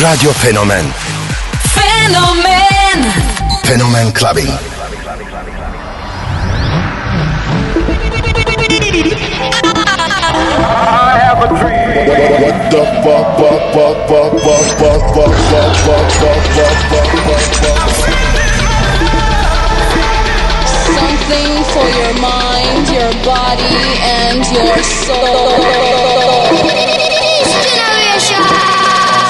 Radio Fenomen Fenomen Fenomen Clubbing. I have a dream. What the fuck, fuck, fuck, fuck, fuck, fuck, fuck, fuck, fuck, fuck, fuck, fuck, fuck, fuck. Something for your mind, your body, and your soul.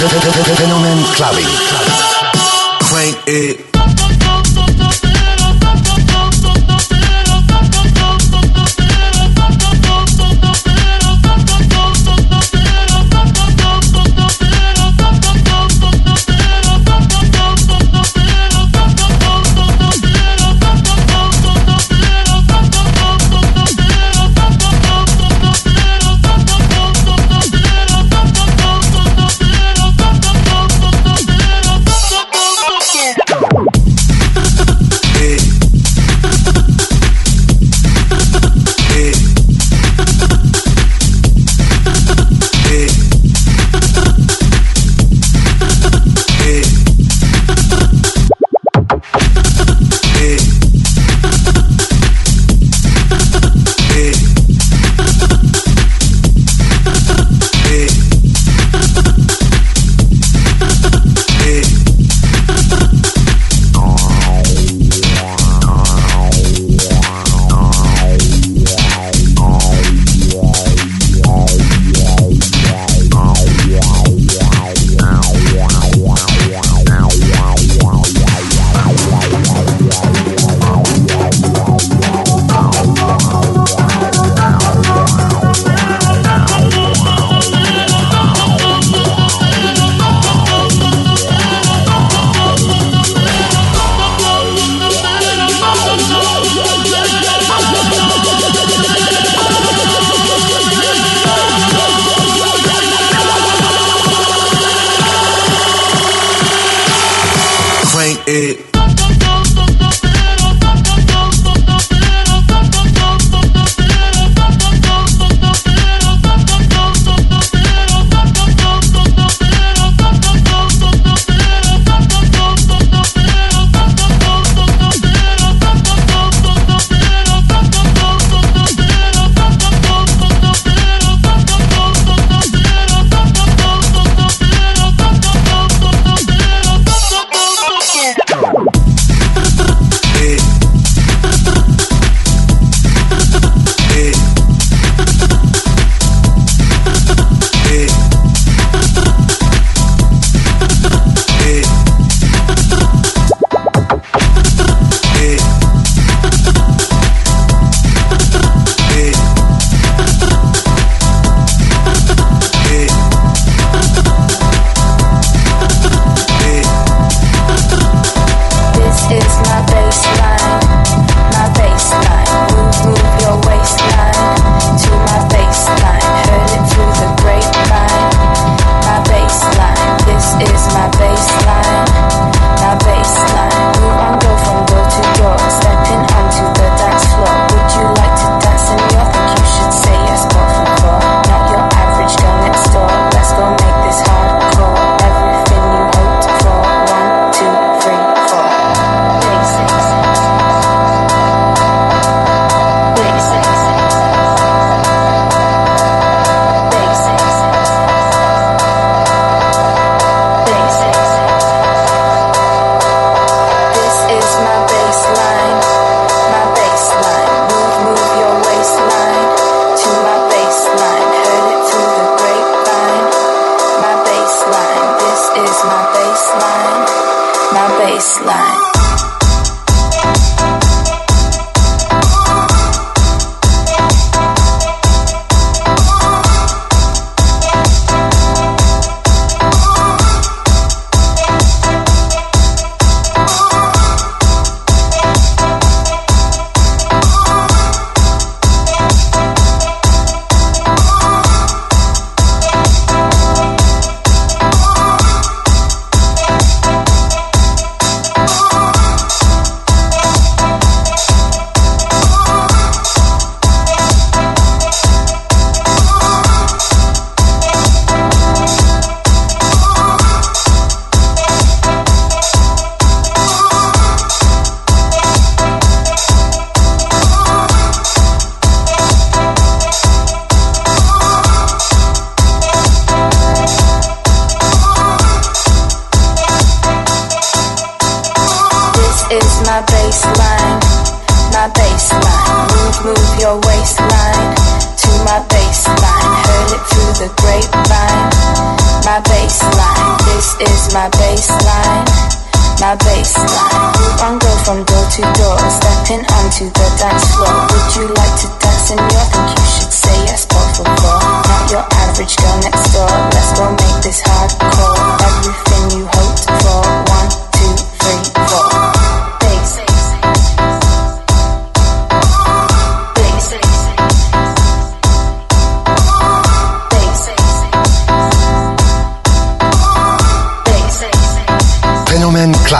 Fenomen Clubbing.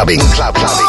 Clubbing. Club, club.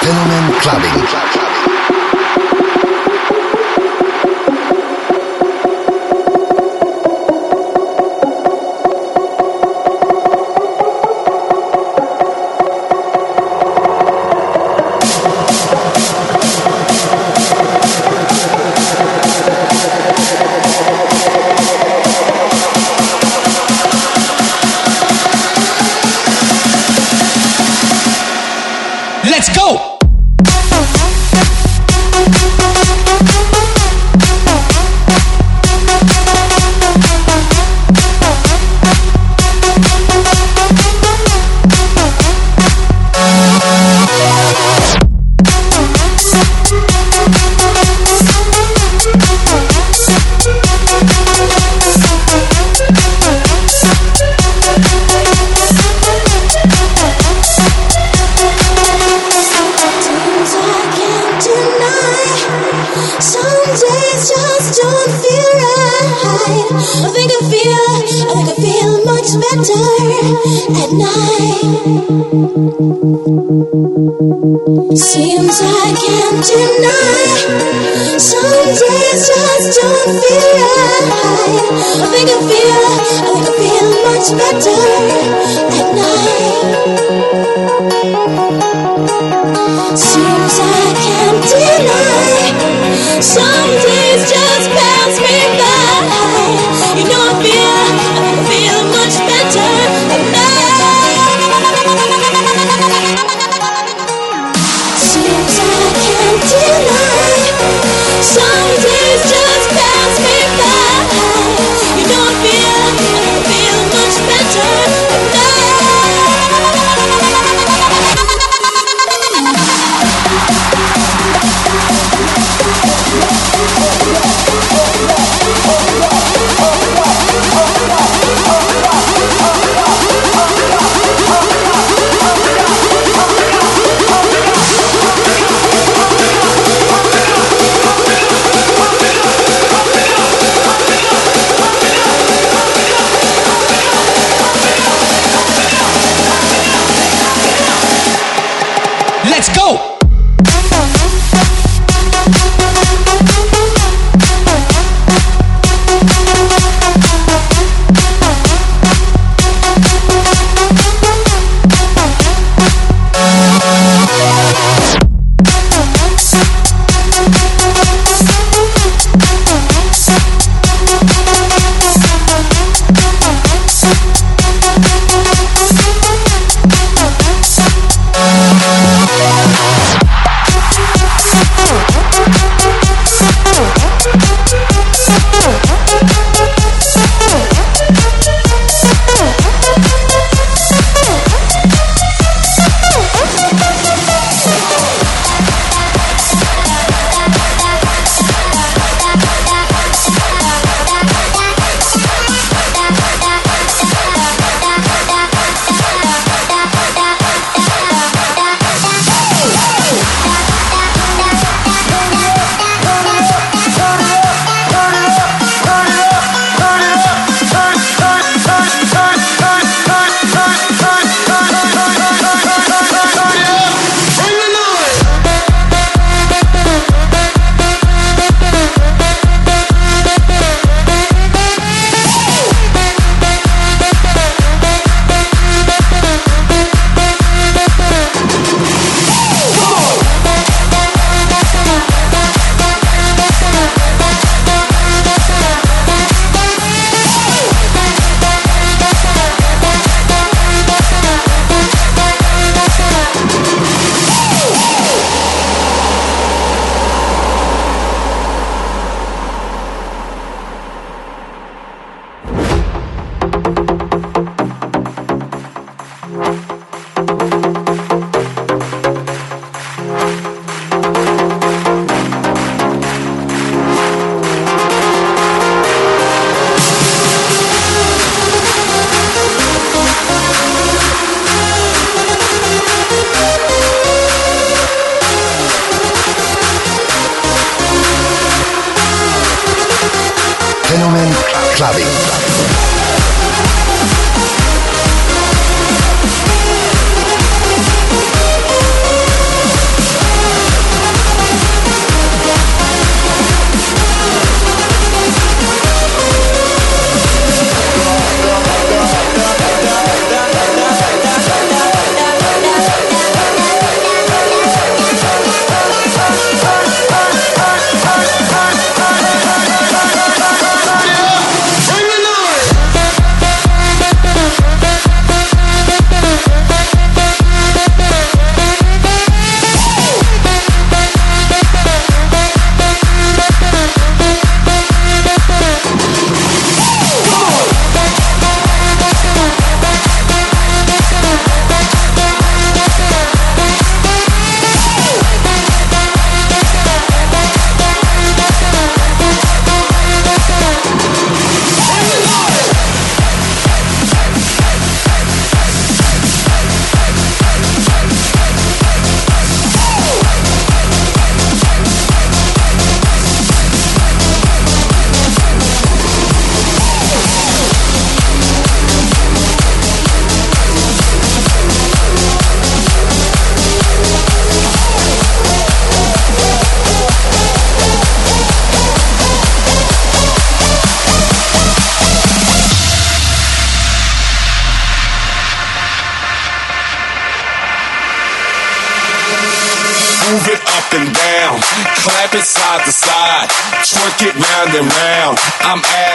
Fenomen Clubbing.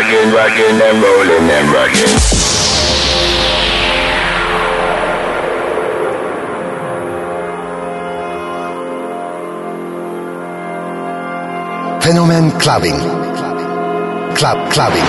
Rockin', rockin' and rollin' and rockin'. Fenomen Clubbing. Club Clubbing.